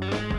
Thank you.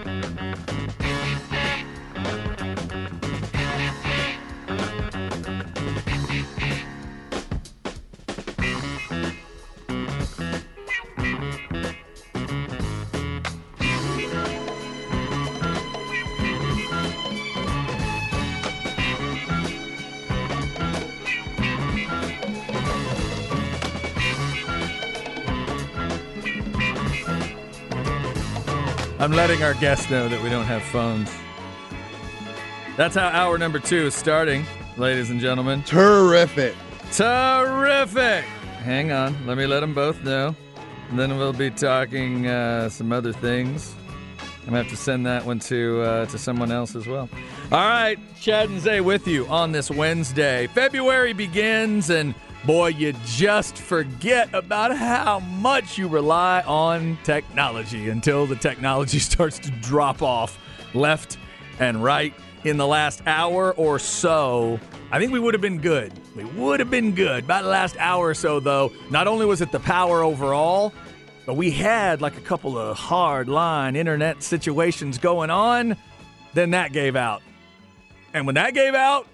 I'm letting our guests know that we don't have phones. That's how hour number two is starting, ladies and gentlemen. Terrific. Terrific. Hang on. Let me let them both know. And then we'll be talking uh, some other things. I'm gonna have to send that one to uh, to someone else as well. All right, Chad and Zay with you on this Wednesday. February begins, and boy, you just forget about how much you rely on technology until the technology starts to drop off left and right. In the last hour or so, I think we would have been good. We would have been good. About the last hour or so, though, not only was it the power overall, but we had like a couple of hard line internet situations going on. Then that gave out. And when that gave out,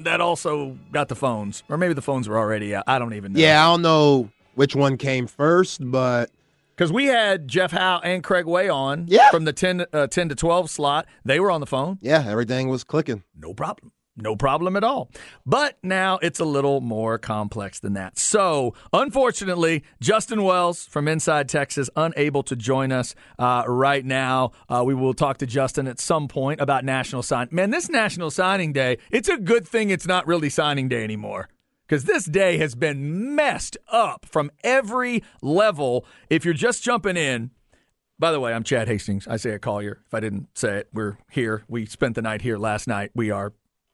that also got the phones. Or maybe the phones were already out. I don't even know. Yeah, I don't know which one came first, but Because we had Jeff Howe and Craig Way on Yeah. from the 10, uh, 10 to 12 slot. They were on the phone. yeah, everything was clicking. No problem. No problem at all. But now it's a little more complex than that. So, unfortunately, Justin Wells from Inside Texas unable to join us uh, right now. Uh, we will talk to Justin at some point about National Sign. Man, this National Signing Day, it's a good thing it's not really signing day anymore. Because this day has been messed up from every level. If you're just jumping in, by the way, I'm Chad Hastings. Isaiah Collier. If I didn't say it, we're here. We spent the night here last night. We are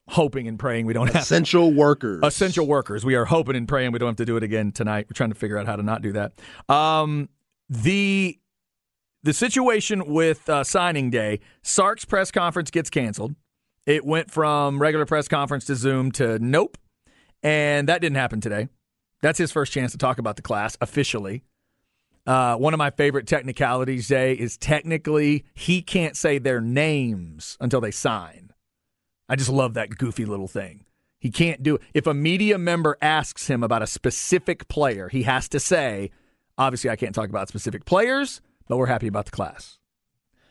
hoping and praying we don't have Essential workers. essential workers. We are hoping and praying we don't have to do it again tonight. We're trying to figure out how to not do that. Um, the the situation with uh, signing day, Sark's press conference gets canceled. It went from regular press conference to Zoom to nope, and that didn't happen today. That's his first chance to talk about the class officially. Uh, one of my favorite technicalities, Jay, is technically he can't say their names until they sign. I just love that goofy little thing. He can't do If a media member asks him about a specific player, he has to say, obviously, I can't talk about specific players, but we're happy about the class.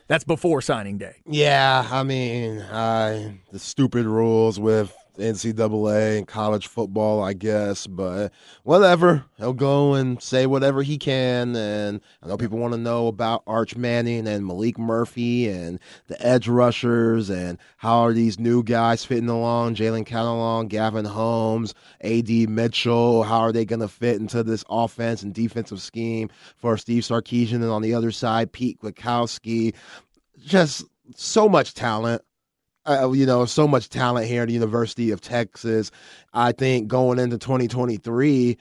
That's before signing day. Yeah, I mean, uh, the stupid rules with NCAA and college football, I guess, but whatever. He'll go and say whatever he can. And I know people want to know about Arch Manning and Maalik Murphy and the edge rushers and how are these new guys fitting along? Jalen Catalon, Gavin Holmes, AD Mitchell. How are they going to fit into this offense and defensive scheme for Steve Sarkisian? And on the other side, Pete Kwiatkowski. Just so much talent uh, you know, so much talent here at the University of Texas. I think going into 2023,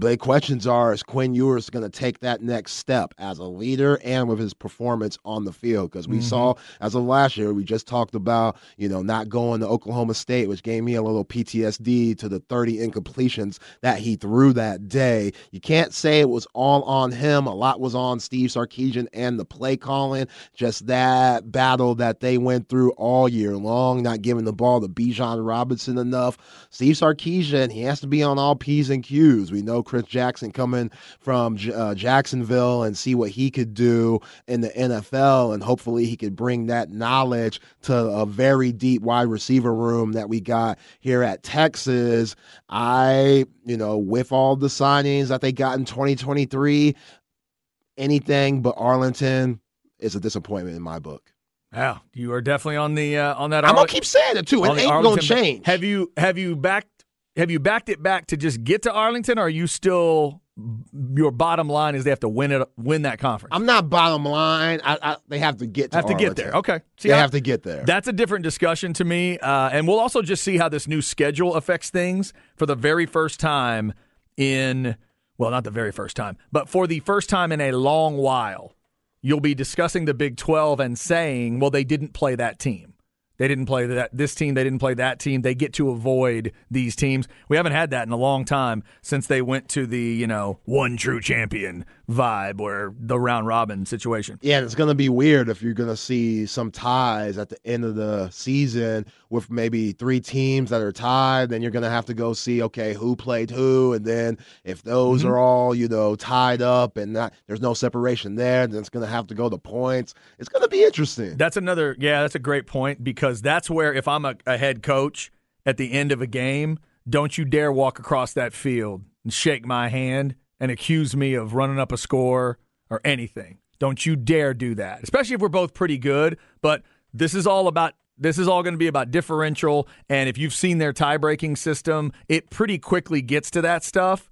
big questions are is Quinn Ewers going to take that next step as a leader and with his performance on the field? Because we Mhm. saw as of last year, we just talked about, you know, not going to Oklahoma State, which gave me a little PTSD to the 30 incompletions that he threw that day. You can't say it was all on him. A lot was on Steve Sarkisian and the play calling. Just that battle that they went through all year long, not giving the ball to Bijan Robinson enough. Steve Sarkisian, he has to be on all P's and Q's. We know Chris Jackson coming from J- uh, Jacksonville and see what he could do in the NFL, and hopefully he could bring that knowledge to a very deep wide receiver room that we got here at Texas. I, you know, with all the signings that they got in 2023, anything but Arlington is a disappointment in my book. Yeah, you are definitely on the uh, on that. I'm gonna keep saying it too. It ain't gonna Arlington- change. Have you have you backed have you backed it back to just get to Arlington? Or are you still your bottom line is they have to win it, win that conference. I'm not bottom line. I, I, they have to get to have to get there. Okay, See, they I- have to get there. That's a different discussion to me, uh, and we'll also just see how this new schedule affects things for the very first time in well, not the very first time, but for the first time in a long while. You'll be discussing the Big 12 and saying, well, they didn't play that team. They didn't play that this team. They didn't play that team. They get to avoid these teams. We haven't had that in a long time since they went to the you know one true champion vibe, or the round robin situation. Yeah, it's going to be weird if you're going to see some ties at the end of the season with maybe three teams that are tied. Then you're going to have to go see, okay, who played who. And then if those Mm-hmm. are all, you know, tied up and not, there's no separation there, then it's going to have to go to points. It's going to be interesting. That's another, yeah, that's a great point because that's where if I'm a, a head coach at the end of a game, don't you dare walk across that field and shake my hand and accuse me of running up a score or anything. Don't you dare do that, especially if we're both pretty good. But this is all about. This is all going to be about differential. And if you've seen their tie breaking system, it pretty quickly gets to that stuff.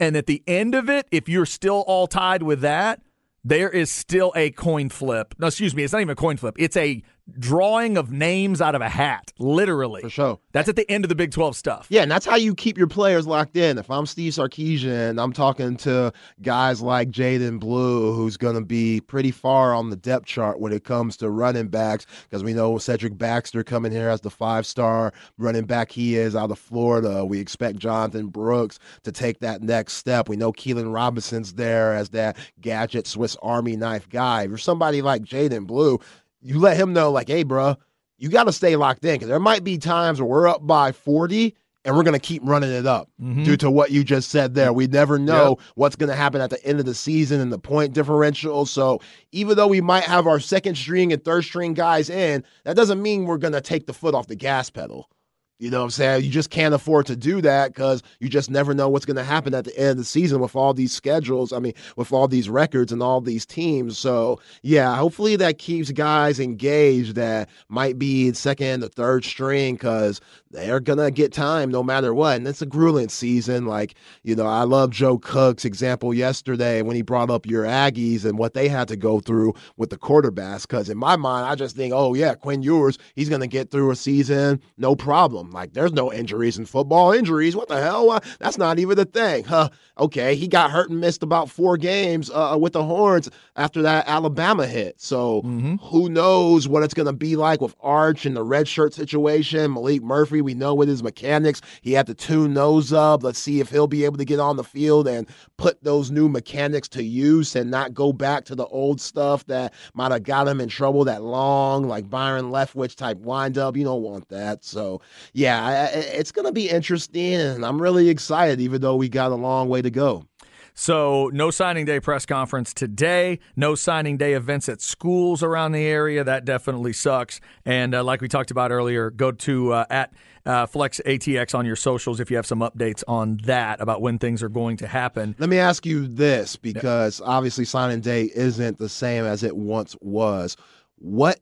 And at the end of it, if you're still all tied with that, there is still a coin flip. No, excuse me, it's not even a coin flip. It's a drawing of names out of a hat, literally. For sure. That's at the end of the Big 12 stuff. Yeah, and that's how you keep your players locked in. If I'm Steve Sarkisian, I'm talking to guys like Jaydon Blue, who's going to be pretty far on the depth chart when it comes to running backs, because we know Cedric Baxter coming here as the five star running back he is out of Florida. We expect Jonathan Brooks to take that next step. We know Keilan Robinson's there as that gadget Swiss Army knife guy. If you're somebody like Jaydon Blue, you let him know, like, hey, bro, you got to stay locked in because there might be times where we're up by 40 and we're going to keep running it up mm-hmm. due to what you just said there. We never know what's going to happen at the end of the season and the point differential. So even though we might have our second string and third string guys in, that doesn't mean we're going to take the foot off the gas pedal. You know what I'm saying? You just can't afford to do that because you just never know what's going to happen at the end of the season with all these schedules. I mean, with all these records and all these teams. So, yeah, hopefully that keeps guys engaged that might be second or third string because they're going to get time no matter what. And it's a grueling season. Like, you know, I love Joe Cook's example yesterday when he brought up your Aggies and what they had to go through with the quarterbacks. Because in my mind, I just think, oh, yeah, Quinn Ewers, he's going to get through a season, no problem. Like, there's no injuries in football. Injuries, what the hell? Uh, That's not even the thing. Huh? Okay, he got hurt and missed about four games uh, with the Horns after that Alabama hit. So who knows what it's going to be like with Arch and the red shirt situation. Maalik Murphy, we know with his mechanics, he had to tune those up. Let's see if he'll be able to get on the field and put those new mechanics to use and not go back to the old stuff that might have got him in trouble that long, like Byron Leftwich type windup. You don't want that. So, yeah, it's going to be interesting, and I'm really excited, even though we got a long way to go. So, no signing day press conference today. No signing day events at schools around the area. That definitely sucks. And uh, like we talked about earlier, go to uh, at uh, Flex ATX on your socials if you have some updates on that about when things are going to happen. Let me ask you this because obviously signing day isn't the same as it once was. What,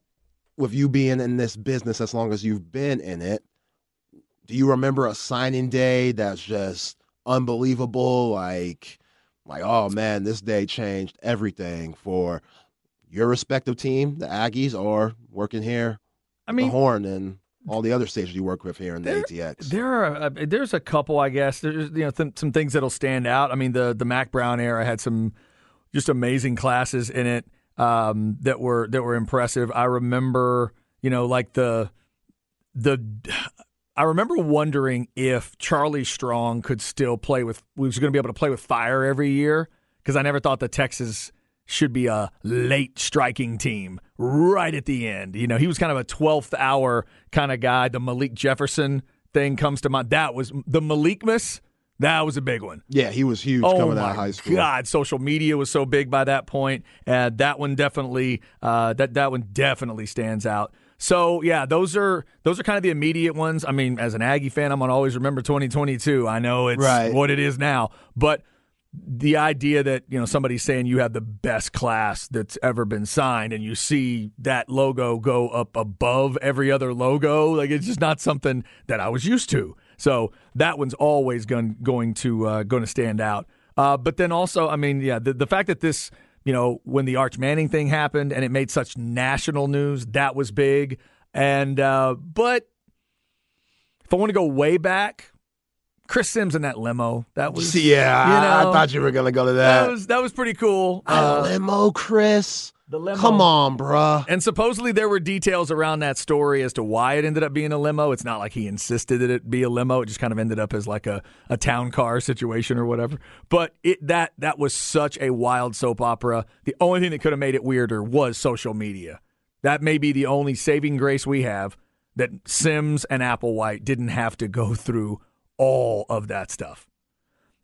with you being in this business as long as you've been in it, do you remember a signing day that's just unbelievable? Like, like oh man, this day changed everything for your respective team, the Aggies, or working here, I the mean, Horn, and all the other stations you work with here in the There- ATX. There are a, there's a couple, I guess. There's you know th- some things that'll stand out. I mean, the the Mack Brown era had some just amazing classes in it um, that were that were impressive. I remember, you know, like the the. I remember wondering if Charlie Strong could still play with was going to be able to play with fire every year because I never thought the Texas should be a late striking team right at the end. You know, he was kind of a 12th hour kind of guy. The Malik Jefferson thing comes to mind. That was the Malikmas. That was a big one. yeah, he was huge Oh coming out of high school. God, social media was so big by that point. Uh, that one definitely, uh, that that one definitely stands out. So yeah, those are those are kind of the immediate ones. I mean, as an Aggie fan, I'm gonna always remember 2022. I know it's Right. what it is now, but the idea that you know somebody's saying you have the best class that's ever been signed and you see that logo go up above every other logo like it's just not something that i was used to so that one's always going, going to uh, going to stand out Uh, but then also, I mean, yeah, the, the fact that this, you know, when the Arch Manning thing happened and it made such national news, that was big. And, uh, but if I want to go way back, Chris Simms in that limo. That was yeah. you I, I thought you were gonna go to that. that was that was pretty cool. Uh, limo, Chris. the limo. Come on, bruh. And supposedly there were details around that story as to why it ended up being a limo. It's not like he insisted that it be a limo. It just kind of ended up as like a, a town car situation or whatever. But it that that was such a wild soap opera. The only thing that could have made it weirder was social media. That may be the only saving grace we have that Simms and Applewhite didn't have to go through all of that stuff.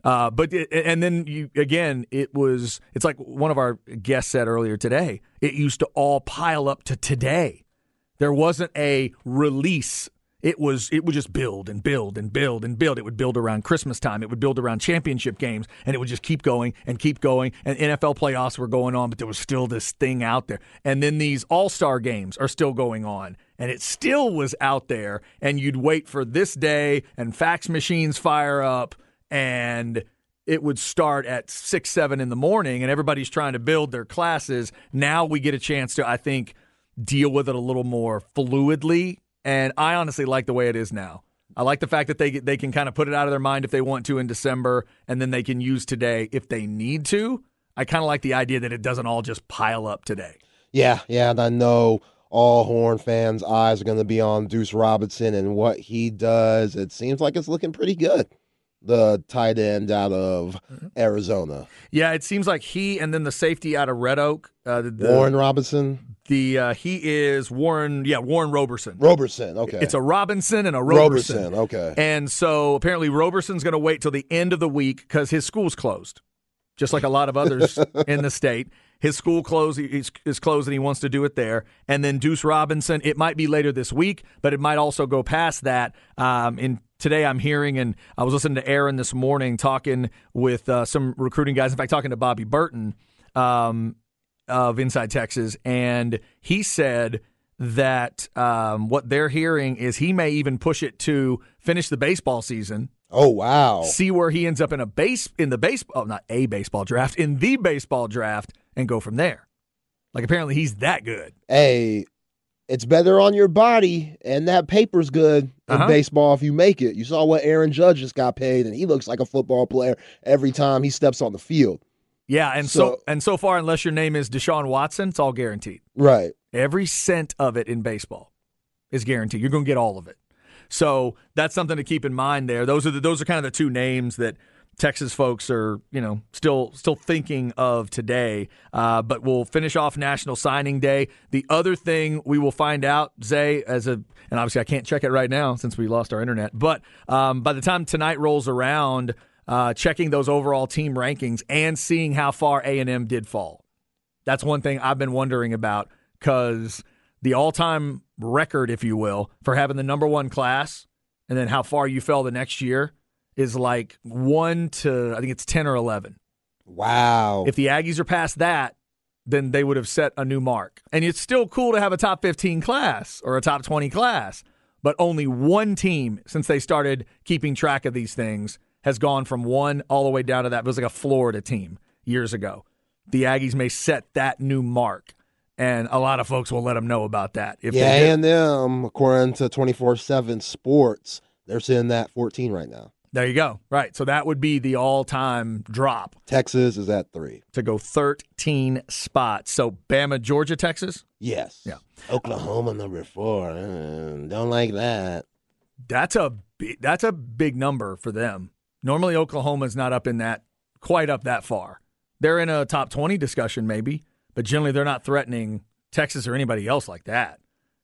Uh, but it, and then you again, it was it's like one of our guests said earlier today. It used to all pile up to today. There wasn't a release. It was it would just build and build and build and build. It would build around Christmas time. It would build around championship games, and it would just keep going and keep going. And NFL playoffs were going on, but there was still this thing out there. And then these All Star games are still going on, and it still was out there. And you'd wait for this day, and fax machines fire up, and it would start at six, seven in the morning, and everybody's trying to build their classes. Now we get a chance to, I think, deal with it a little more fluidly. And I honestly like the way it is now. I like the fact that they they can kind of put it out of their mind if they want to in December, and then they can use today if they need to. I kind of like the idea that it doesn't all just pile up today. Yeah, yeah, and I know all Horn fans' eyes are going to be on Deuce Robinson and what he does. It seems like it's looking pretty good. The tight end out of Arizona, Yeah, it seems like he and then the safety out of Red Oak, uh, the, Warren Robinson, the uh, he is Warren, yeah, Warren Roberson. Roberson. Okay, It's a Robinson and a Roberson. Roberson. Okay, And so apparently Roberson's going to wait till the end of the week because his school's closed, just like a lot of others in the state. His school closed is, is closed, and he wants to do it there. And then Deuce Robinson, it might be later this week, but it might also go past that. Um, in today, I'm hearing, and I was listening to Aaron this morning talking with uh, some recruiting guys. In fact, talking to Bobby Burton um, of Inside Texas, and he said that um, what they're hearing is he may even push it to finish the baseball season oh wow, see where he ends up in a base in the baseball, oh, not a baseball draft, in the baseball draft, and go from there. Like apparently he's that good. hey, it's better on your body, and that paper's good in Uh-huh. baseball if you make it. You saw what Aaron Judge just got paid, and he looks like a football player every time he steps on the field. Yeah, and so, So- and so far, unless your name is Deshaun Watson, it's all guaranteed. Right. Every cent of it in baseball is guaranteed. You're going to get all of it. So that's something to keep in mind. There, those are the, those are kind of the two names that Texas folks are, you know, still still thinking of today. Uh, but we'll finish off National Signing Day. The other thing we will find out, Zay, as a and obviously I can't check it right now since we lost our internet. But um, by the time tonight rolls around, uh, checking those overall team rankings and seeing how far A and M did fall. That's one thing I've been wondering about because the all-time record, if you will, for having the number one class and then how far you fell the next year is like one to I think it's ten or eleven. Wow. If the Aggies are past that, then they would have set a new mark. And it's still cool to have a top 15 class or a top 20 class, but only one team since they started keeping track of these things has gone from one all the way down to that. It was like a Florida team years ago. The Aggies may set that new mark, and a lot of folks will let them know about that. If yeah, and them according to twenty four seven Sports, they're sitting at fourteen right now. There you go. Right. So that would be the all time drop Texas is at three. to go 13 spots. So Bama, Georgia, Texas. Yes. Yeah. Oklahoma number four. Uh, don't like that. That's a big, that's a big number for them. Normally, Oklahoma's not up in that quite up that far. They're in a top twenty discussion maybe, but generally they're not threatening Texas or anybody else like that.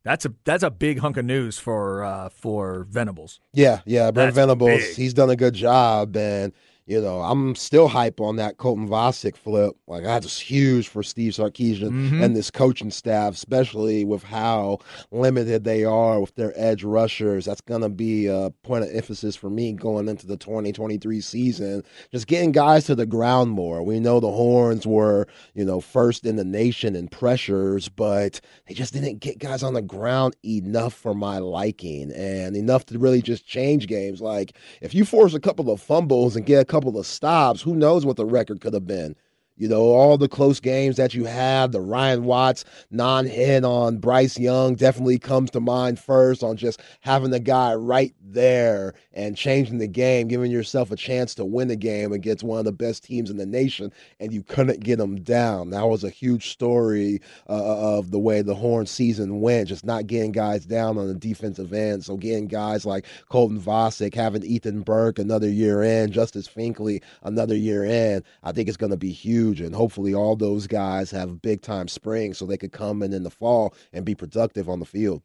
That's a that's a big hunk of news for uh, for Venables. Yeah, yeah. Brent That's Venables, big. he's done a good job, and you know I'm still hype on that Colton Vasek flip. Like that's huge for Steve Sarkisian Mhm. and this coaching staff, especially with how limited they are with their edge rushers. That's gonna be a point of emphasis for me going into the 2023 season. Just getting guys to the ground more. We know the Horns were, you know, first in the nation in pressures, but they just didn't get guys on the ground enough for my liking and enough to really just change games. Like if you force a couple of fumbles and get a couple couple of stops, who knows what the record could have been? You know, all the close games that you have, the Ryan Watts non hit on Bryce Young definitely comes to mind first on just having the guy right there and changing the game, giving yourself a chance to win the game against one of the best teams in the nation, and you couldn't get them down. That was a huge story uh, of the way the Horn season went, just not getting guys down on the defensive end. So getting guys like Colton Vasek, having Ethan Burke another year in, Justice Finkley another year in, I think it's going to be huge huge. And hopefully, all those guys have big time spring so they could come in in the fall and be productive on the field.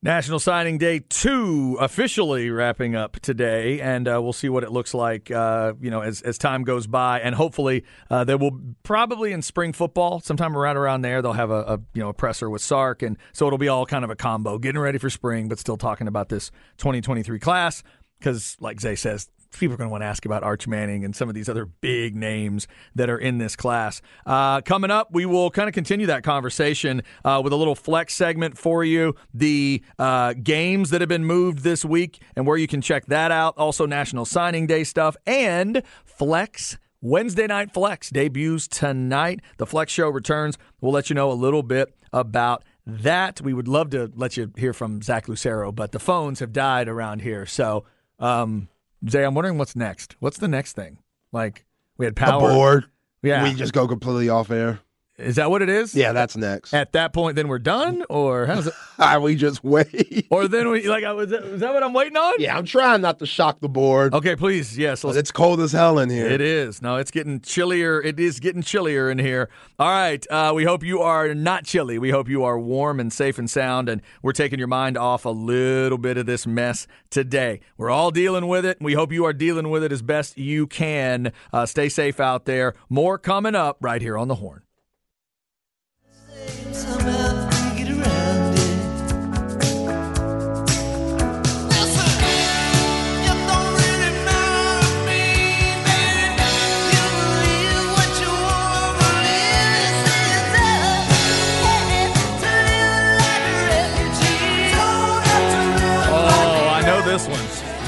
National Signing Day two officially wrapping up today, and uh, we'll see what it looks like. Uh, you know, as as time goes by, and hopefully uh, they will probably in spring football sometime around around there they'll have a, a, you know a presser with Sark, and so it'll be all kind of a combo, getting ready for spring, but still talking about this 2023 class because, like Zay says, people are going to want to ask about Arch Manning and some of these other big names that are in this class. Uh, coming up, we will kind of continue that conversation uh, with a little flex segment for you. The uh, games that have been moved this week and where you can check that out. Also, National Signing Day stuff and flex. Wednesday Night Flex debuts tonight. The Flex Show returns. We'll let you know a little bit about that. We would love to let you hear from Zach Lucero, but the phones have died around here. So, um, Jay, I'm wondering what's next. What's the next thing? Like we had power. Board. Yeah. We just go completely off air. Is that what it is? Yeah, that's next. At that point, then we're done, or how's it? we just wait. or then we like, was that, what I'm waiting on? Yeah, I'm trying not to shock the board. Okay, please, yes. it's cold as hell in here. It is. No, it's getting chillier. It is getting chillier in here. All right. Uh, we hope you are not chilly. We hope you are warm and safe and sound, and we're taking your mind off a little bit of this mess today. We're all dealing with it. We hope you are dealing with it as best you can. Uh, stay safe out there. More coming up right here on the Horn.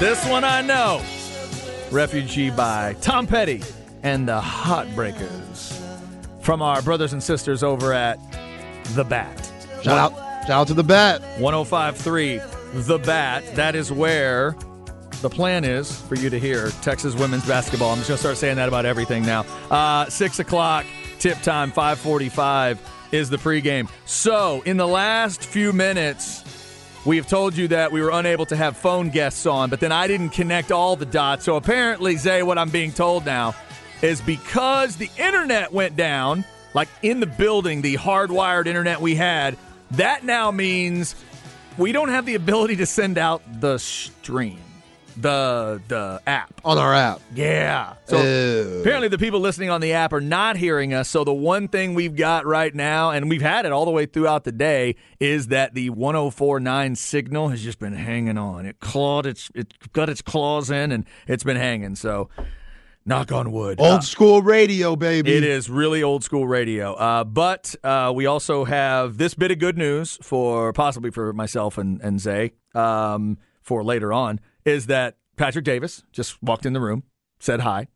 This one I know. Refugee by Tom Petty and the Heartbreakers. From our brothers and sisters over at The Bat. Shout out, shout out to The Bat. 1053 The Bat. That is where the plan is for you to hear Texas women's basketball. I'm just going to start saying that about everything now. Uh, 6 o'clock, tip time, 545 is the pregame. So, in the last few minutes, we have told you that we were unable to have phone guests on, but then I didn't connect all the dots. So apparently, Zay, what I'm being told now is because the internet went down, like in the building, the hardwired internet we had, that now means we don't have the ability to send out the stream the the app on our app. Yeah. So Ew. apparently the people listening on the app are not hearing us. So the one thing we've got right now, and we've had it all the way throughout the day, is that the 104.9 signal has just been hanging on. It clawed its it got its claws in, and it's been hanging. So. Knock on wood. Old uh, school radio, baby. It is really old school radio. Uh, but uh, we also have this bit of good news for possibly for myself and, and Zay um, for later on is that Patrick Davis just walked in the room, said hi.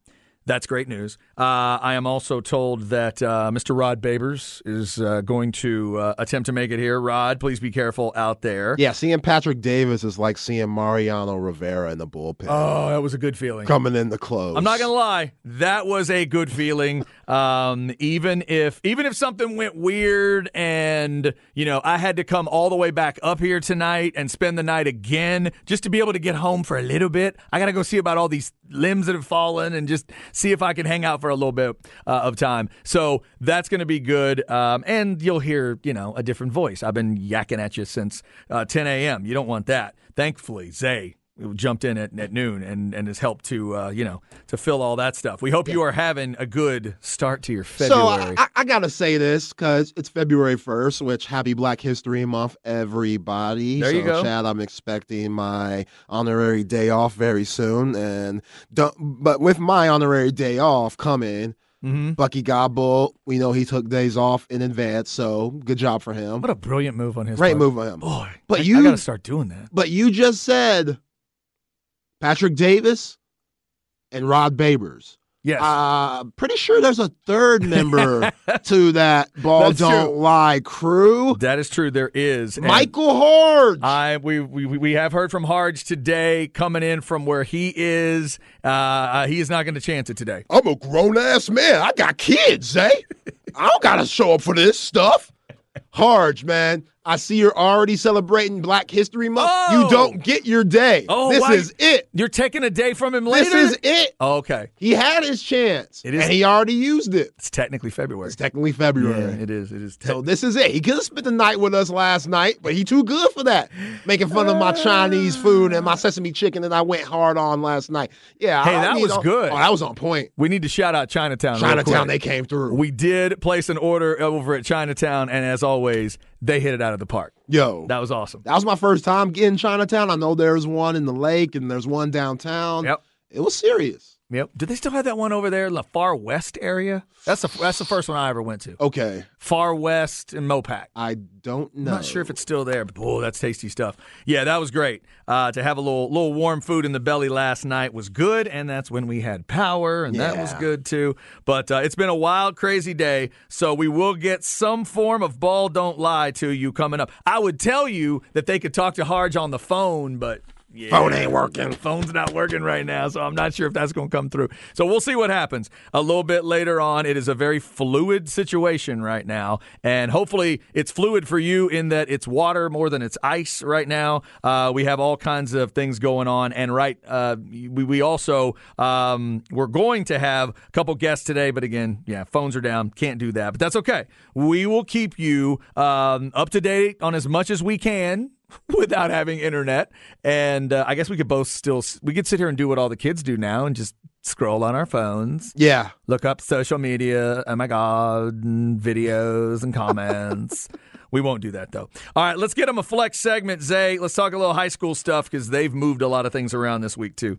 That's great news. Uh, I am also told that uh, Mr. Rod Babers is uh, going to uh, attempt to make it here. Rod, please be careful out there. Yeah, seeing Patrick Davis is like seeing Mariano Rivera in the bullpen. Oh, that was a good feeling. Coming in the close. I'm not gonna lie, that was a good feeling. Um, even if even if something went weird and you know I had to come all the way back up here tonight and spend the night again just to be able to get home for a little bit. I got to go see about all these limbs that have fallen and just see if I can hang out for a little bit uh, of time. So that's going to be good. Um, and you'll hear, you know, a different voice. I've been yakking at you since uh, 10 a.m. You don't want that. Thankfully, Zay jumped in at, at noon and, and has helped to uh, you know to fill all that stuff. We hope yeah. you are having a good start to your February. So I, I gotta say this because it's February first, which Happy Black History Month, everybody. There so, you go, Chad. I'm expecting my honorary day off very soon, and don't, but with my honorary day off coming. Mm-hmm. Bucky Godbolt, we know he took days off in advance, so good job for him. What a brilliant move on his Great part. move on him. Boy, but I, you, I gotta start doing that. But you just said Patrick Davis and Rod Babers. Yes. Uh, pretty sure there's a third member to that Ball That's Don't true. Lie crew. that is true. There is. And Michael Horde. I we, we we have heard from Harge today, coming in from where he is. Uh, uh, he is not going to chance it today. I'm a grown ass man. I got kids, eh? I don't gotta show up for this stuff. Harge, man. I see you're already celebrating Black History Month. Oh! You don't get your day. Oh, this why- is it. You're taking a day from him later. This is it. Oh, okay. He had his chance, It is- and he already used it. It's technically February. It's technically yeah, February. it is. It is. So this is it. He could have spent the night with us last night, but he too good for that. Making fun of my uh. Chinese food and my sesame chicken that I went hard on last night. Yeah. Hey, I that need was all- good. Oh, that was on point. we need to shout out Chinatown. Chinatown, they came through. We did place an order over at Chinatown, and as always, they hit it out of the park. Yo, That was awesome. That was my first time getting Chinatown. I know there's one in the lake and there's one downtown. Yep. It was serious. Yep. Do they still have that one over there, in the far west area? That's the that's the first one I ever went to. Okay. Far west and Mopac. I don't know. I'm not sure if it's still there, but oh, that's tasty stuff. Yeah, that was great. Uh, to have a little little warm food in the belly last night was good, and that's when we had power, and that was good too. But uh, it's been a wild, crazy day, so we will get some form of ball don't lie to you coming up. I would tell you that they could talk to Harge on the phone, but. Yeah, Phone ain't working. Phone's not working right now, so I'm not sure if that's going to come through. So we'll see what happens a little bit later on. It is a very fluid situation right now, and hopefully it's fluid for you in that it's water more than it's ice right now. Uh, we have all kinds of things going on, and right, uh, we, we also um, we're going to have a couple guests today, but again, yeah, phones are down, can't do that, but that's okay. We will keep you um, up to date on as much as we can without having internet. And uh, I guess we could both still we could sit here and do what all the kids do now and just scroll on our phones, Yeah. look up social media. Oh my god, and videos and comments. we won't do that though. All right, let's get them a flex segment, Zay. Let's talk a little high school stuff because they've moved a lot of things around this week too.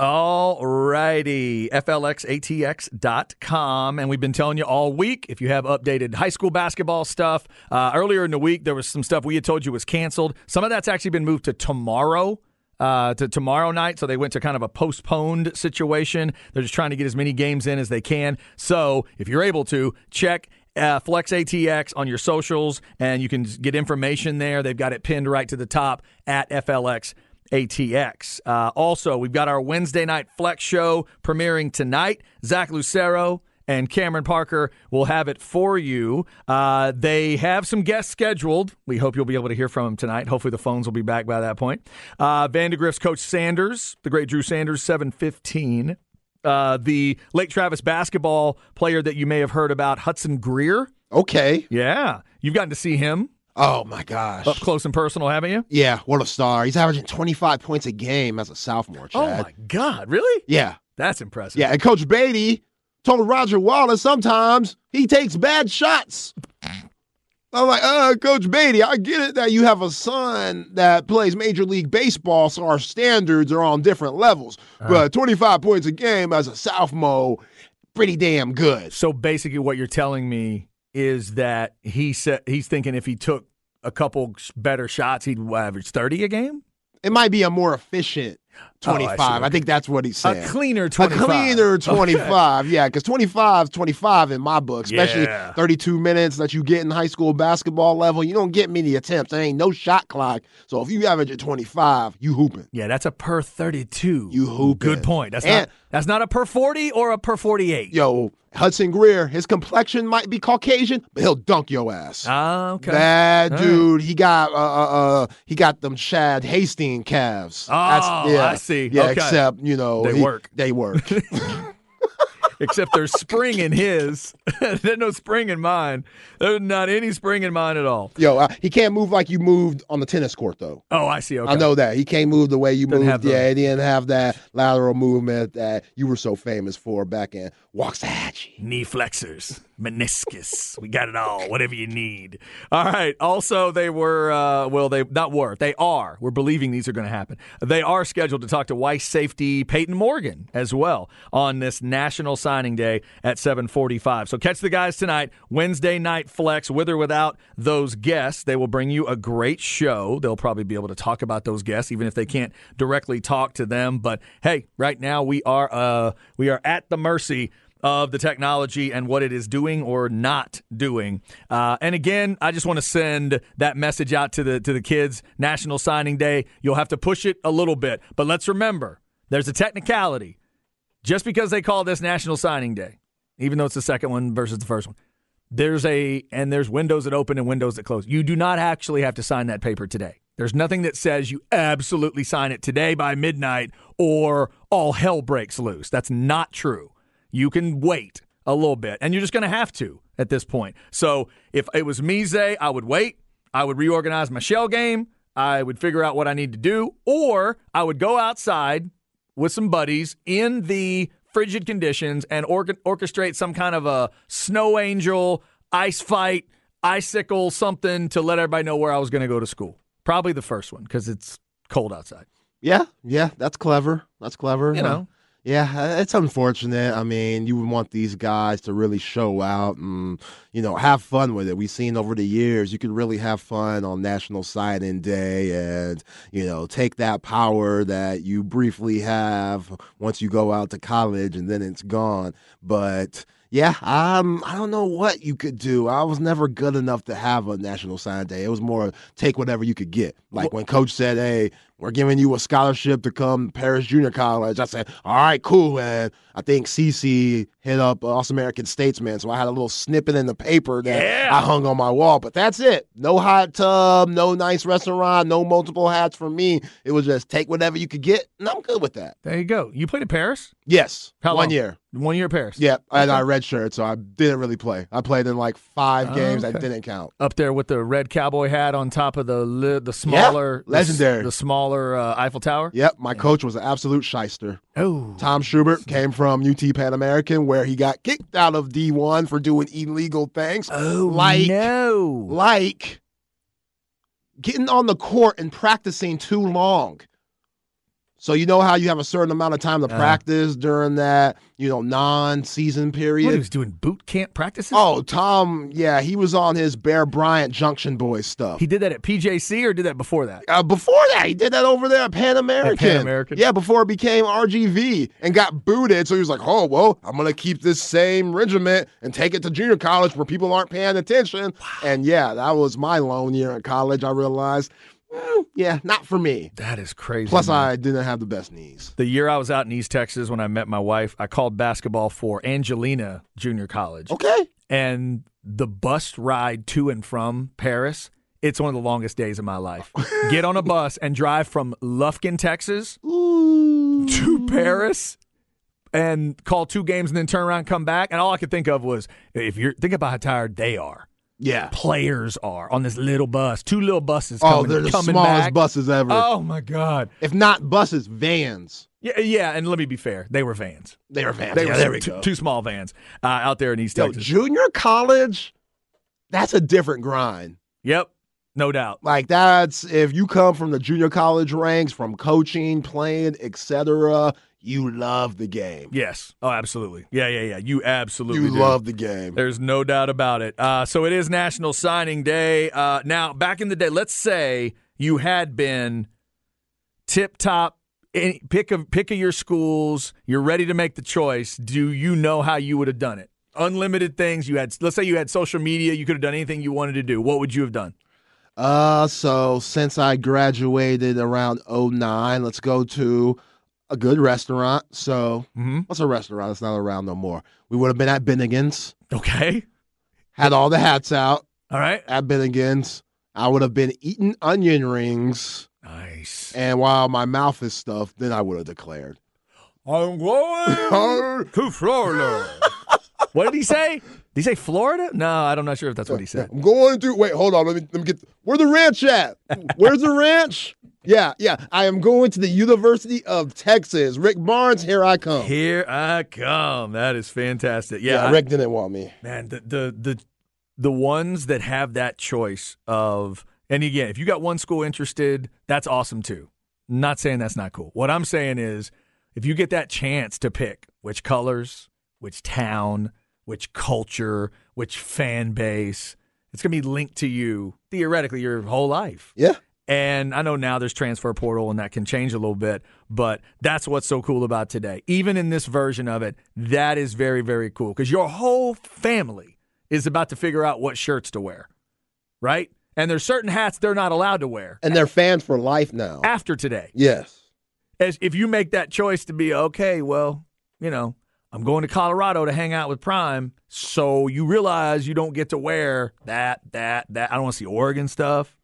All righty. FLXATX.com. And we've been telling you all week if you have updated high school basketball stuff. Uh, earlier in the week, there was some stuff we had told you was canceled. Some of that's actually been moved to tomorrow. Uh, to tomorrow night, so they went to kind of a postponed situation. They're just trying to get as many games in as they can. So, if you're able to, check uh, Flex ATX on your socials, and you can get information there. They've got it pinned right to the top at FLX ATX. Uh, also, we've got our Wednesday night flex show premiering tonight. Zach Lucero and Cameron Parker will have it for you. Uh, they have some guests scheduled. We hope you'll be able to hear from them tonight. Hopefully, the phones will be back by that point. Uh, Vandegrift's coach Sanders, the great Drew Sanders, seven fifteen. Uh, the Lake Travis basketball player that you may have heard about, Hudson Greer. Okay. Yeah, you've gotten to see him Oh my gosh. up close and personal, haven't you? Yeah, what a star. He's averaging 25 points a game as a sophomore, Oh my God, really? Yeah. That's impressive. Yeah, and Coach Beatty told Roger Wallace sometimes he takes bad shots. I'm like, uh, Coach Beatty, I get it that you have a son that plays Major League Baseball, so our standards are on different levels. But 25 points a game as a sophomore, pretty damn good. So basically, what you're telling me is that he said he's thinking if he took a couple better shots, he'd average 30 a game. It might be a more efficient Oh, I 25. I, think that's what he's saying. A cleaner 25. A cleaner 25. Yeah, because 25 is 25 in my book, especially Yeah. 32 minutes that you get in high school basketball level. You don't get many attempts. There ain't no shot clock. So if you average at 25, you hooping. Yeah, that's a per 32. You hooping. Good point. That's And- not that's not a per 40 or a per 48. Yo, Hudson Greer, his complexion might be Caucasian, but he'll dunk your ass. Ah, okay. That All right. dude, he got uh, uh uh he got them Chad Hastings calves. Oh, I see. Yeah, Okay. except you know They he- work. They work. except there's spring in his. there's no spring in mine. There's not any spring in mine at all. Yo, uh, he can't move like you moved on the tennis court, though. Oh, I see. Okay. I know that he can't move the way you Doesn't moved. Yeah, he didn't have that lateral movement that you were so famous for back in Waxahachie. knee flexors, meniscus. We got it all. Whatever you need. All right. Also, they were uh, well, they not were. They are. We're believing these are going to happen. They are scheduled to talk to Weiss safety Peyton Morgan as well on this National Signing Day at 7:45. So catch the guys tonight, Wednesday night flex, with or without those guests. They will bring you a great show. They'll probably be able to talk about those guests, even if they can't directly talk to them. But hey, right now we are uh, we are at the mercy of the technology and what it is doing or not doing. Uh, and again, I just want to send that message out to the to the kids. National Signing Day. You'll have to push it a little bit, but let's remember there's a technicality. Just because they call this National Signing Day, even though it's the second one versus the first one, there's a and there's windows that open and windows that close. You do not actually have to sign that paper today. There's nothing that says you absolutely sign it today by midnight or all hell breaks loose. That's not true. You can wait a little bit, and you're just going to have to at this point. So if it was Zay, I would wait. I would reorganize my shell game. I would figure out what I need to do, or I would go outside with some buddies in the frigid conditions and or- orchestrate some kind of a snow angel, ice fight, icicle, something to let everybody know where I was going to go to school. Probably the first one because it's cold outside. Yeah, yeah, that's clever. That's clever. You know, Yeah, uh, it's unfortunate. I mean, you would want these guys to really show out and, you know, have fun with it. We've seen over the years you can really have fun on National Signing Day and, you know, take that power that you briefly have once you go out to college and then it's gone. But yeah, um, I don't know what you could do. I was never good enough to have a National Signing Day. It was more take whatever you could get. Like when Coach said, "Hey, we're giving you a scholarship to come to Paris Junior College," I said, "All right, cool." man. I think CC hit up Austin American Statesman, so I had a little snippet in the paper that Yeah. I hung on my wall. But that's it. No hot tub, no nice restaurant, no multiple hats for me. It was just take whatever you could get, and I'm good with that. there you go. You played at Paris? Yes, How one long? year. One year at Paris. Yeah, and I redshirt, so I didn't really play. I played in like five ah, games that didn't count. Up there with the red cowboy hat on top of the li- the smaller the s- legendary. the, smaller uh, Eiffel Tower. Yep, my coach was an absolute shyster. Oh, Tom Schubert came from UT Pan American, where he got kicked out of D1 for doing illegal things. oh like, no. like getting on the court and practicing too long. So you know how you have a certain amount of time to Uh. practice during that, you know, non-season What, period. he was doing boot camp practices? oh, Tom, yeah, he was on his Bear Bryant Junction Boys stuff. He did that at PJC or did that before that? Uh, before that, he did that over there at Pan American. Pan American? Yeah, before it became RGV and got booted. So he was like, oh, well, I'm going to keep this same regiment and take it to junior college where people aren't paying attention. And yeah, that was my lone year in college. I realized, Eh, yeah, not for me. That is crazy. Plus, man. I didn't have the best knees. the year I was out in East Texas when I met my wife, I called basketball for Angelina Junior College. Okay. And the bus ride to and from Paris, it's one of the longest days of my life. Get on a bus and drive from Lufkin, Texas Ooh. to Paris and call two games and then turn around and come back. And all I could think of was if you're think about how tired they are. Yeah. Players are on this little bus, two little buses Oh, coming, they're the coming smallest back. buses ever. Oh my God. If not buses, vans. Yeah, yeah, and let me be fair, they were vans. They were vans. They Yeah, were there we two, go. two small vans uh, out there in East Yo, Texas. junior college, that's a different grind. Yep, no doubt. Like that's if you come from the junior college ranks, from coaching, playing, etc. You love the game. Yes. Oh, absolutely. Yeah, yeah, yeah. You absolutely You do. love the game. There's no doubt about it. Uh, so it is National Signing Day. Uh, now, back in the day, let's say you had been tip top. Any, pick a pick of your schools. You're ready to make the choice. Do you know how you would have done it? Unlimited things. You had. Let's say you had social media. You could have done anything you wanted to do. What would you have done? Uh, so since I graduated around 09, let's go to a good restaurant. So Mm-hmm. what's a restaurant that's not around no more? We would have been at Bennigan's, Okay. had all the hats out All right. at Bennigan's. I would have been eating onion rings, Nice. and while my mouth is stuffed, then I would have declared. I'm going to Florida. what did he say? Did he say Florida? No, I'm not sure if that's what he said. I'm going to wait. Hold on. Let me let me get. Where the ranch at? Where's the ranch? Yeah, yeah. I am going to the University of Texas. Rick Barnes, here I come. Here I come. That is fantastic. Yeah, Yeah, I- Rick didn't want me. man, the, the the the ones that have that choice of and again, if you got one school interested, that's awesome too. Not saying that's not cool. What I'm saying is if you get that chance to pick which colors, which town, which culture, which fan base, it's going to be linked to you theoretically your whole life. Yeah. And I know now there's transfer portal and that can change a little bit, but that's what's so cool about today. Even in this version of it, that is very, very cool because your whole family is about to figure out what shirts to wear, right? And there's certain hats they're not allowed to wear And they're fans for life now. after today. Yes. As if you make that choice to be okay, well, you know, I'm going to Colorado to hang out with Prime, so you realize you don't get to wear that, that, that. I don't want to see Oregon stuff.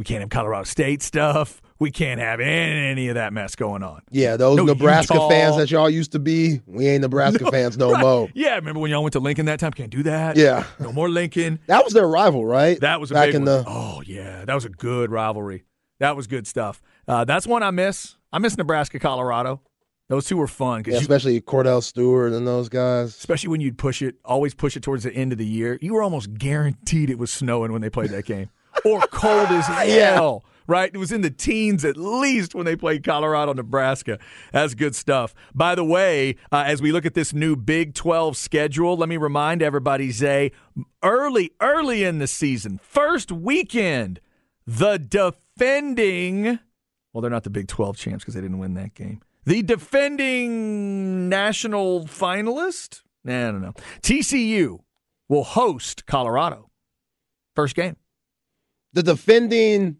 We can't have Colorado State stuff. We can't have any of that mess going on. Yeah, those No Nebraska Utah. fans that y'all used to be, we ain't Nebraska fans no Right. more. Yeah, remember when y'all went to Lincoln that time? Can't do that. Yeah. No more Lincoln. That was their rival, right? That was a back in one. the Oh yeah, that was a good rivalry. That was good stuff. Uh, that's one I miss. I miss Nebraska, Colorado. Those two were fun yeah, especially Kordell Stewart and those guys. especially when you'd push it, always push it towards the end of the year. You were almost guaranteed it was snowing when they played that game, or cold as hell. Right? It was in the teens at least when they played Colorado, Nebraska. That's good stuff. By the way, uh, as we look at this new Big 12 schedule, let me remind everybody, Zay, early, early in the season, first weekend, the defending, well, they're not the Big 12 champs because they didn't win that game. The defending national finalist, Nah, I don't know. TCU will host Colorado. First game. The defending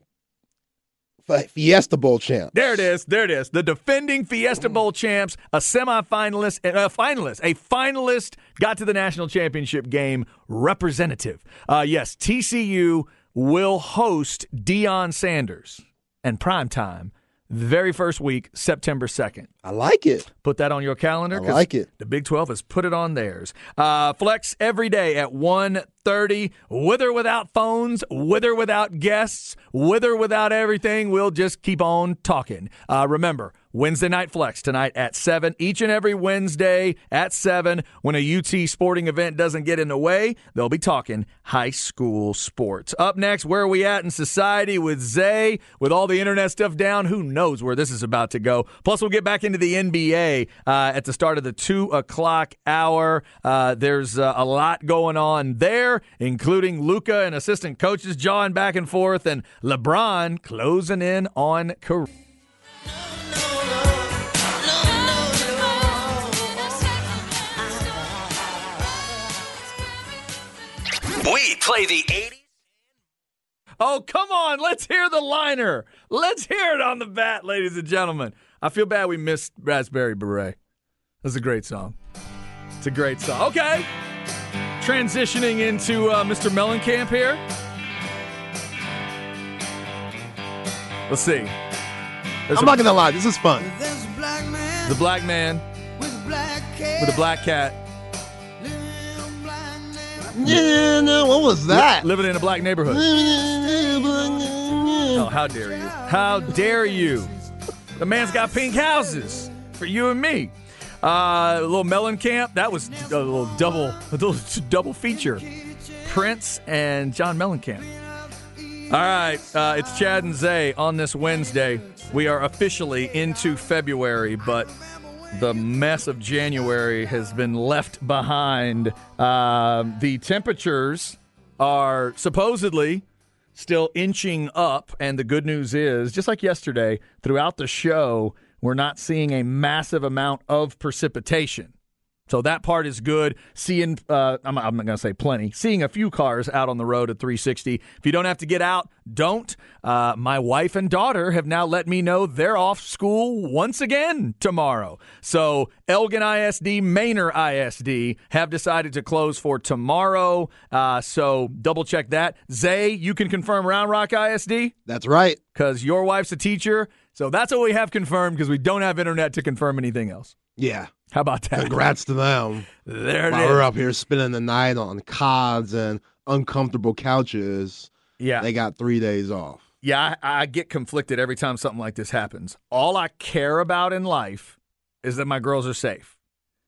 Fiesta Bowl champ. There it is. There it is. The defending Fiesta Bowl champs, a semifinalist, a finalist, a finalist got to the national championship game representative. Uh, yes, TCU will host Deion Sanders and prime time the very first week, September 2nd. I like it. Put that on your calendar. I like it. The Big 12 has put it on theirs. Uh, flex every day at 1.30, with or without phones, with or without guests, with or without everything. We'll just keep on talking. Uh, remember, Wednesday Night Flex tonight at 7. Each and every Wednesday at 7. When a UT sporting event doesn't get in the way, they'll be talking high school sports. Up next, where are we at in society with Zay? With all the internet stuff down, who knows where this is about to go? Plus, we'll get back into the NBA uh, at the start of the 2 o'clock hour. Uh, there's uh, a lot going on there, including Luka and assistant coaches jawing back and forth, and LeBron closing in on career. We play the 80s. Oh, come on. Let's hear the liner. Let's hear it on the bat, ladies and gentlemen. I feel bad we missed Raspberry Beret. That's a great song. It's a great song. Okay. Transitioning into uh, Mr. Mellencamp here. Let's see. There's I'm a- not gonna lie, this is fun. Black man the black man with a black cat. with a black cat what was that? living in a black neighborhood. Oh, how dare you? How dare you? The man's got pink houses for you and me. Uh, a little Mellencamp. That was a little double, a little double feature. Prince and John Mellencamp. All right, uh, it's Chad and Zay on this Wednesday. We are officially into February, but the mess of January has been left behind. Um, the temperatures are supposedly still inching up, and the good news is, just like yesterday, throughout the show, we're not seeing a massive amount of precipitation. So that part is good. Seeing, uh, I'm, I'm not going to say plenty, seeing a few cars out on the road at 360. If you don't have to get out, don't. Uh, my wife and daughter have now let me know they're off school once again tomorrow. So Elgin ISD, Manor ISD have decided to close for tomorrow. Uh, so double check that. Zay, you can confirm Round Rock ISD That's right. because your wife's a teacher. So that's what we have confirmed because we don't have internet to confirm anything else. Yeah. How about that? Congrats to them. There it While we're up here spending the night on cods and uncomfortable couches, Yeah. they got three days off. Yeah, I, I get conflicted every time something like this happens. All I care about in life is that my girls are safe.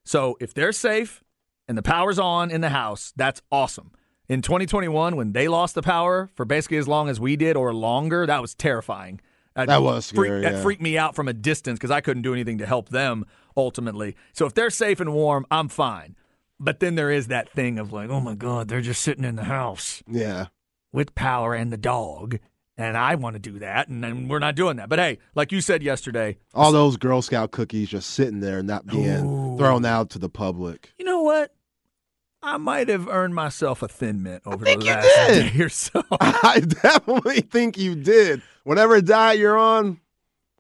So if they're safe and the power's on in the house, that's awesome. In 2021, when they lost the power for basically as long as we did or longer, that was terrifying. That was freak- scary, that freaked me out from a distance because I couldn't do anything to help them ultimately. So if they're safe and warm, I'm fine. But then there is that thing of like, oh my God, they're just sitting in the house Yeah. with power and the dog. And I want to do that, and then we're not doing that. But hey, like you said yesterday, All those Girl Scout cookies just sitting there, not being Ooh. thrown out to the public. you know what? I might have earned myself a thin mint over the last day or so. I definitely think you did. Whatever diet you're on,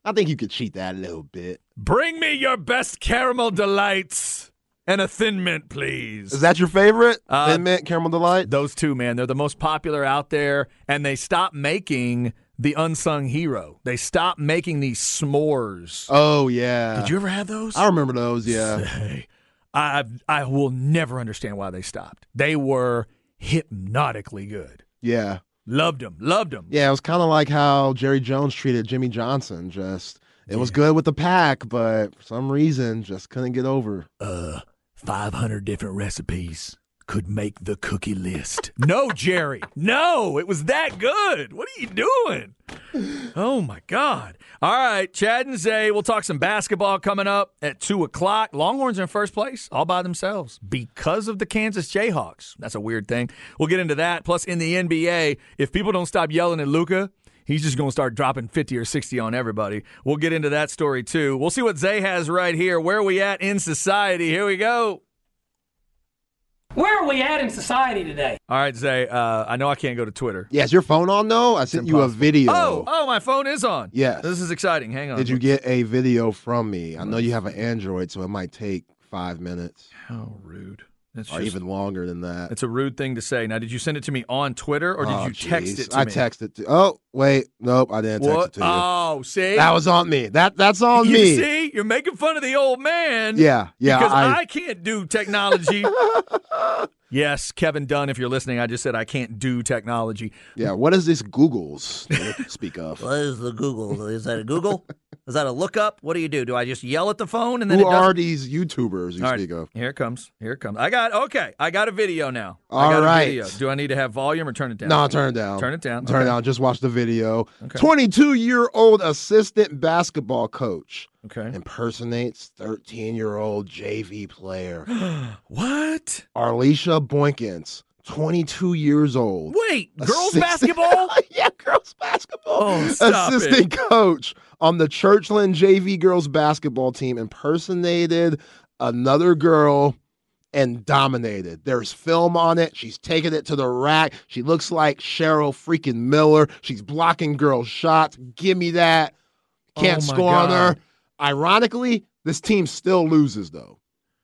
I think you could cheat that a little bit. Bring me your best caramel delights and a thin mint, please. Is that your favorite? Uh, Thin Mint Caramel Delight? Those two, man, they're the most popular out there, and they stopped making the unsung hero. They stopped making these s'mores. Oh, yeah. Did you ever have those? I remember those, yeah. Hey, I I will never understand why they stopped. They were hypnotically good. Yeah. Loved them, loved them. Yeah, it was kind of like how Jerry Jones treated Jimmy Johnson. Just, it was good with the pack, but for some reason, just couldn't get over. Uh, five hundred different recipes could make the cookie list. no, Jerry, no, it was that good. What are you doing? Oh my God! All right, Chad and Zay. We'll talk some basketball coming up at two o'clock. Longhorns are in first place, all by themselves, because of the Kansas Jayhawks. That's a weird thing. We'll get into that. Plus, in the NBA, if people don't stop yelling at Luka. He's just going to start dropping 50 or 60 on everybody. We'll get into that story too. We'll see what Zay has right here. Where are we at in society? Here we go. Where are we at in society today? All right, Zay. Uh, I know I can't go to Twitter. Yeah, is your phone on, though? I sent you a video. Oh, oh, my phone is on. Yes. This is exciting. Hang on. Did you get a video from me? I know you have an Android, so it might take five minutes How rude. That's or just- even longer than that. It's a rude thing to say. Now, did you send it to me on Twitter or did Oh, you text jeez. it to I me? texted. To, oh, wait. Nope, I didn't text it to you. Oh, see? that was on me. That That's on you me. see? You're making fun of the old man. Yeah, yeah. Because I, I, can't do technology. yes, Kevin Dunn, if you're listening, I just said I can't do technology. yeah. What is this Google's speak of? What is the Google? Is that a Google? is that a lookup? What do you do? Do I just yell at the phone and then Who it are these YouTubers you All right, speak of? here it comes. Here it comes. I got okay. I got a video now. I got right. a video. Do I need to have volume or turn it down? No, turn it down. Turn it down. Turn it down. Just watch the video. Okay. 22 year old assistant basketball coach Okay. impersonates 13 year old JV player. What? Arlisha Boykins, 22 years old. Wait, girls Assistant- basketball? yeah, girls basketball. Oh, stop Assistant coach on the Churchland JV girls basketball team impersonated another girl and dominated. There's film on it. She's taking it to the rack. She looks like Cheryl freaking Miller. She's blocking girls' shots. Give me that. Can't Oh, score on her. Ironically, this team still loses though.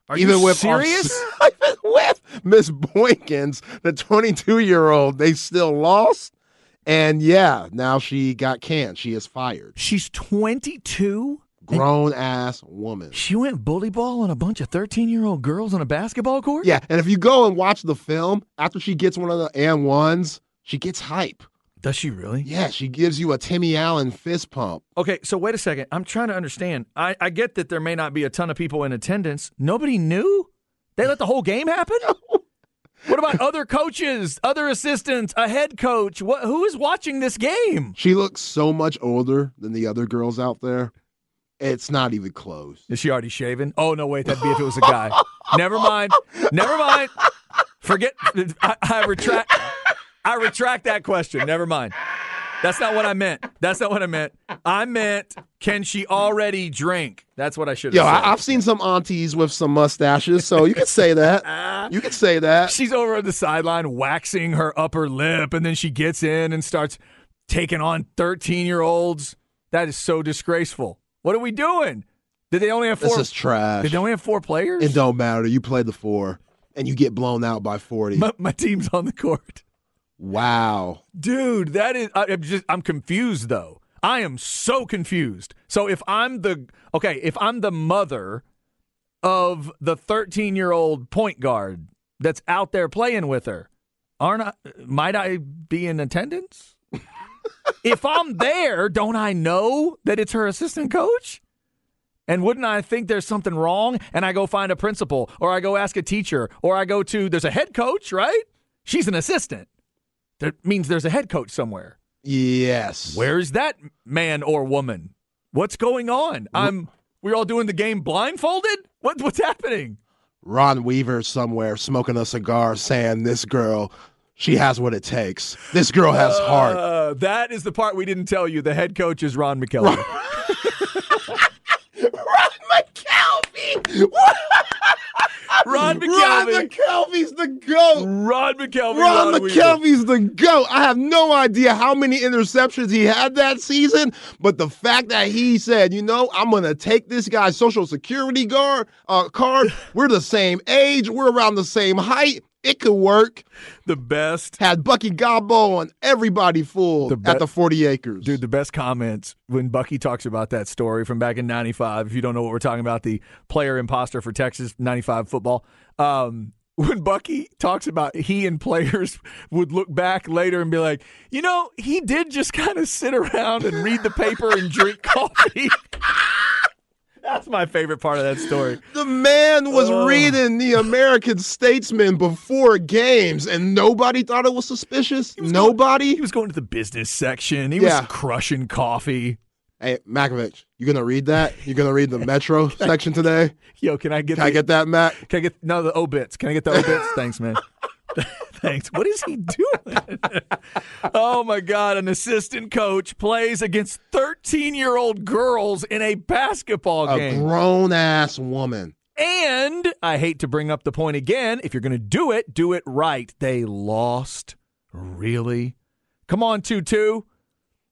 Are Even you with our- serious? even with Miss Boykins, the 22 year old, they still lost. And yeah, now she got canned. She is fired. She's 22. Grown ass woman. She went bully ball on a bunch of 13 year old girls on a basketball court? Yeah, and if you go and watch the film, after she gets one of the and ones, she gets hype. Does she really? Yeah, she gives you a Timmy Allen fist pump. Okay, so wait a second. I'm trying to understand. I, I get that there may not be a ton of people in attendance. Nobody knew? They let the whole game happen? What about other coaches, other assistants, a head coach? What, who is watching this game? She looks so much older than the other girls out there. It's not even close. Is she already shaven? Oh, no, wait. That'd be if it was a guy. Never mind. Never mind. Forget. I, I retract. I retract that question. Never mind. That's not what I meant. That's not what I meant. I meant, can she already drink? That's what I should have Yo, said. I, I've seen some aunties with some mustaches, so you could say that. You could say that. She's over on the sideline waxing her upper lip, and then she gets in and starts taking on 13 year olds. That is so disgraceful. What are we doing? Did they only have four? This is trash. Did they only have four players? It don't matter. You play the four, and you get blown out by forty. my, my team's on the court. Wow. Dude, that is. I, I'm just. I'm confused though. I am so confused. So if I'm the okay, if I'm the mother of the 13 year old point guard that's out there playing with her, aren't I? Might I be in attendance? if I'm there, don't I know that it's her assistant coach? And wouldn't I think there's something wrong? And I go find a principal, or I go ask a teacher, or I go to there's a head coach, right? She's an assistant. That means there's a head coach somewhere. Yes. Where's that man or woman? What's going on? I'm. We're all doing the game blindfolded. What, what's happening? Ron Weaver somewhere smoking a cigar saying this girl, she has what it takes. This girl has heart. Uh, that is the part we didn't tell you. The head coach is Ron McKelvin. Ron McKelvin! Ron Ron McKelvin's the GOAT! Ron McKelvin. Ron Ron McKelvin's the GOAT. I have no idea how many interceptions he had that season, but the fact that he said, you know, I'm going to take this guy's social security guard, uh, card. We're the same age. We're around the same height. It could work. The best. Had Bucky Godbolt and everybody fooled The be- at the 40 acres. Dude, the best comments when Bucky talks about that story from back in 95. If you don't know what we're talking about, the player imposter for Texas 95 football. Um, when Bucky talks about he and players would look back later and be like, you know, he did just kind of sit around and read the paper and drink coffee. That's my favorite part of that story. The man was Ugh. reading the American Statesman before games, and nobody thought it was suspicious. nobody. He was going to the business section. He Yeah. was crushing coffee. hey, Makovich, you gonna read that? You gonna read the Metro section today? Yo, can I get Can I get that, Mac? Can I get no the obits? Can I get the obits? Thanks, man. Thanks. What is he doing? oh my God! An assistant coach plays against thirteen-year-old girls in a basketball A game, A grown ass woman. and I hate to bring up the point again. If you're going to do it, do it right. They lost. Really? Come on, two-two.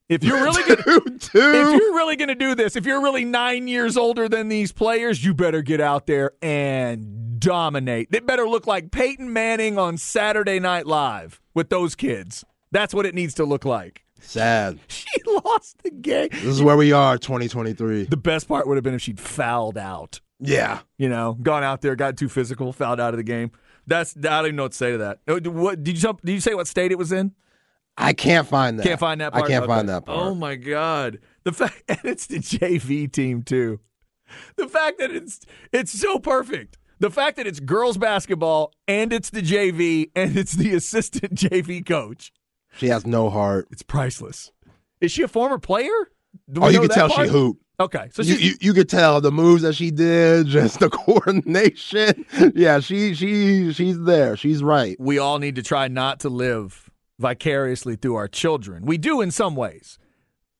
If you're really going Dude, if you're really going to do this, if you're really nine years older than these players, you better get out there and dominate. It better look like Peyton Manning on Saturday Night Live with those kids. That's what it needs to look like. Sad. She lost the game. This is where we are, 2023. The best part would have been if she'd fouled out. Yeah. You know, gone out there, got too physical, fouled out of the game. That's I don't even know what to say to that. Uh, What did you tell- did you say what state it was in? I can't find that. Can't find that part. I can't Okay. find that part. Oh my god. The fact and it's the JV team too. The fact that it's it's so perfect. The fact that it's girls basketball and it's the JV and it's the assistant JV coach. She has no heart. It's priceless. Is she a former player? Do Oh, you can tell part? she hooped. Okay, so you, you you could tell the moves that she did, just the coordination. Yeah, she she she's there. She's right. we all need to try not to live vicariously through our children. We do in some ways.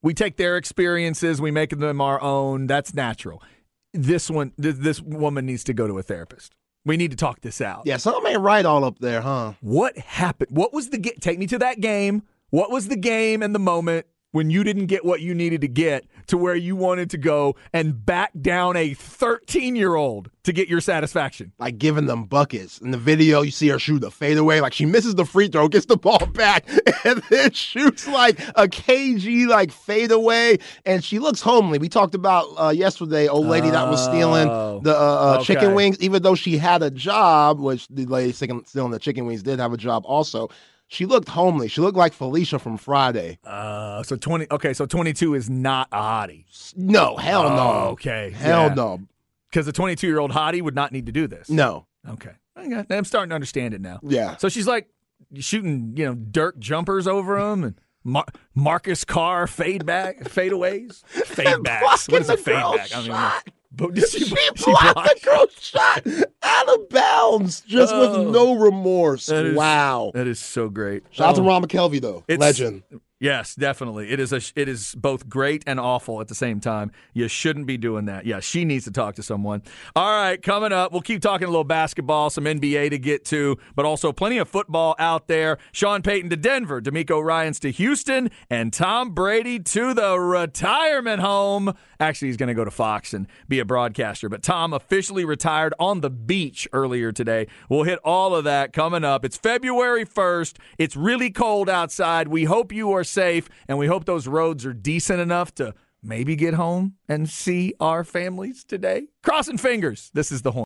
We take their experiences, we make them our own. That's natural. This one, th- this woman needs to go to a therapist. We need to talk this out. Yeah, something ain't right all up there, huh? What happened? What was the ga- take me to that game? What was the game and the moment when you didn't get what you needed to get to where you wanted to go and back down a 13-year-old to get your satisfaction? Like giving them buckets. In the video, you see her shoot the fadeaway. Like she misses the free throw, gets the ball back, and then shoots like a KG like fadeaway. And she looks homely. We talked about uh, yesterday, old lady that was stealing Oh, the uh, uh, okay. chicken wings, even though she had a job, which the lady stealing the chicken wings did have a job also. She looked homely. She looked like Felicia from Friday. Uh, so 20 Okay, so 22 is not a hottie. No, hell no. Oh, okay. Hell Yeah. no. Because a 22 year old hottie would not need to do this. No. Okay. I'm starting to understand it now. Yeah. So she's like shooting, you know, dirt jumpers over them and Mar- Marcus Carr fade back, fadeaways, fade backs. What is a fade back? I don't even know. shot. But she, She she blocked blocked? the girl's shot out of bounds just Oh. with no remorse. That is- wow. That is so great. Shout out to Oh. Ron McKelvin, though. It's- Legend. Yes, definitely. It is a it is both great and awful at the same time. You shouldn't be doing that. Yeah, she needs to talk to someone. All right, coming up, we'll keep talking a little basketball, some NBA to get to, but also plenty of football out there. Sean Payton to Denver, DeMeco Ryans to Houston, and Tom Brady to the retirement home. Actually, he's going to go to Fox and be a broadcaster, but Tom officially retired on the beach earlier today. We'll hit all of that coming up. It's February 1st. It's really cold outside. We hope you are safe, and we hope those roads are decent enough to maybe get home and see our families today. Crossing fingers. This is the horn.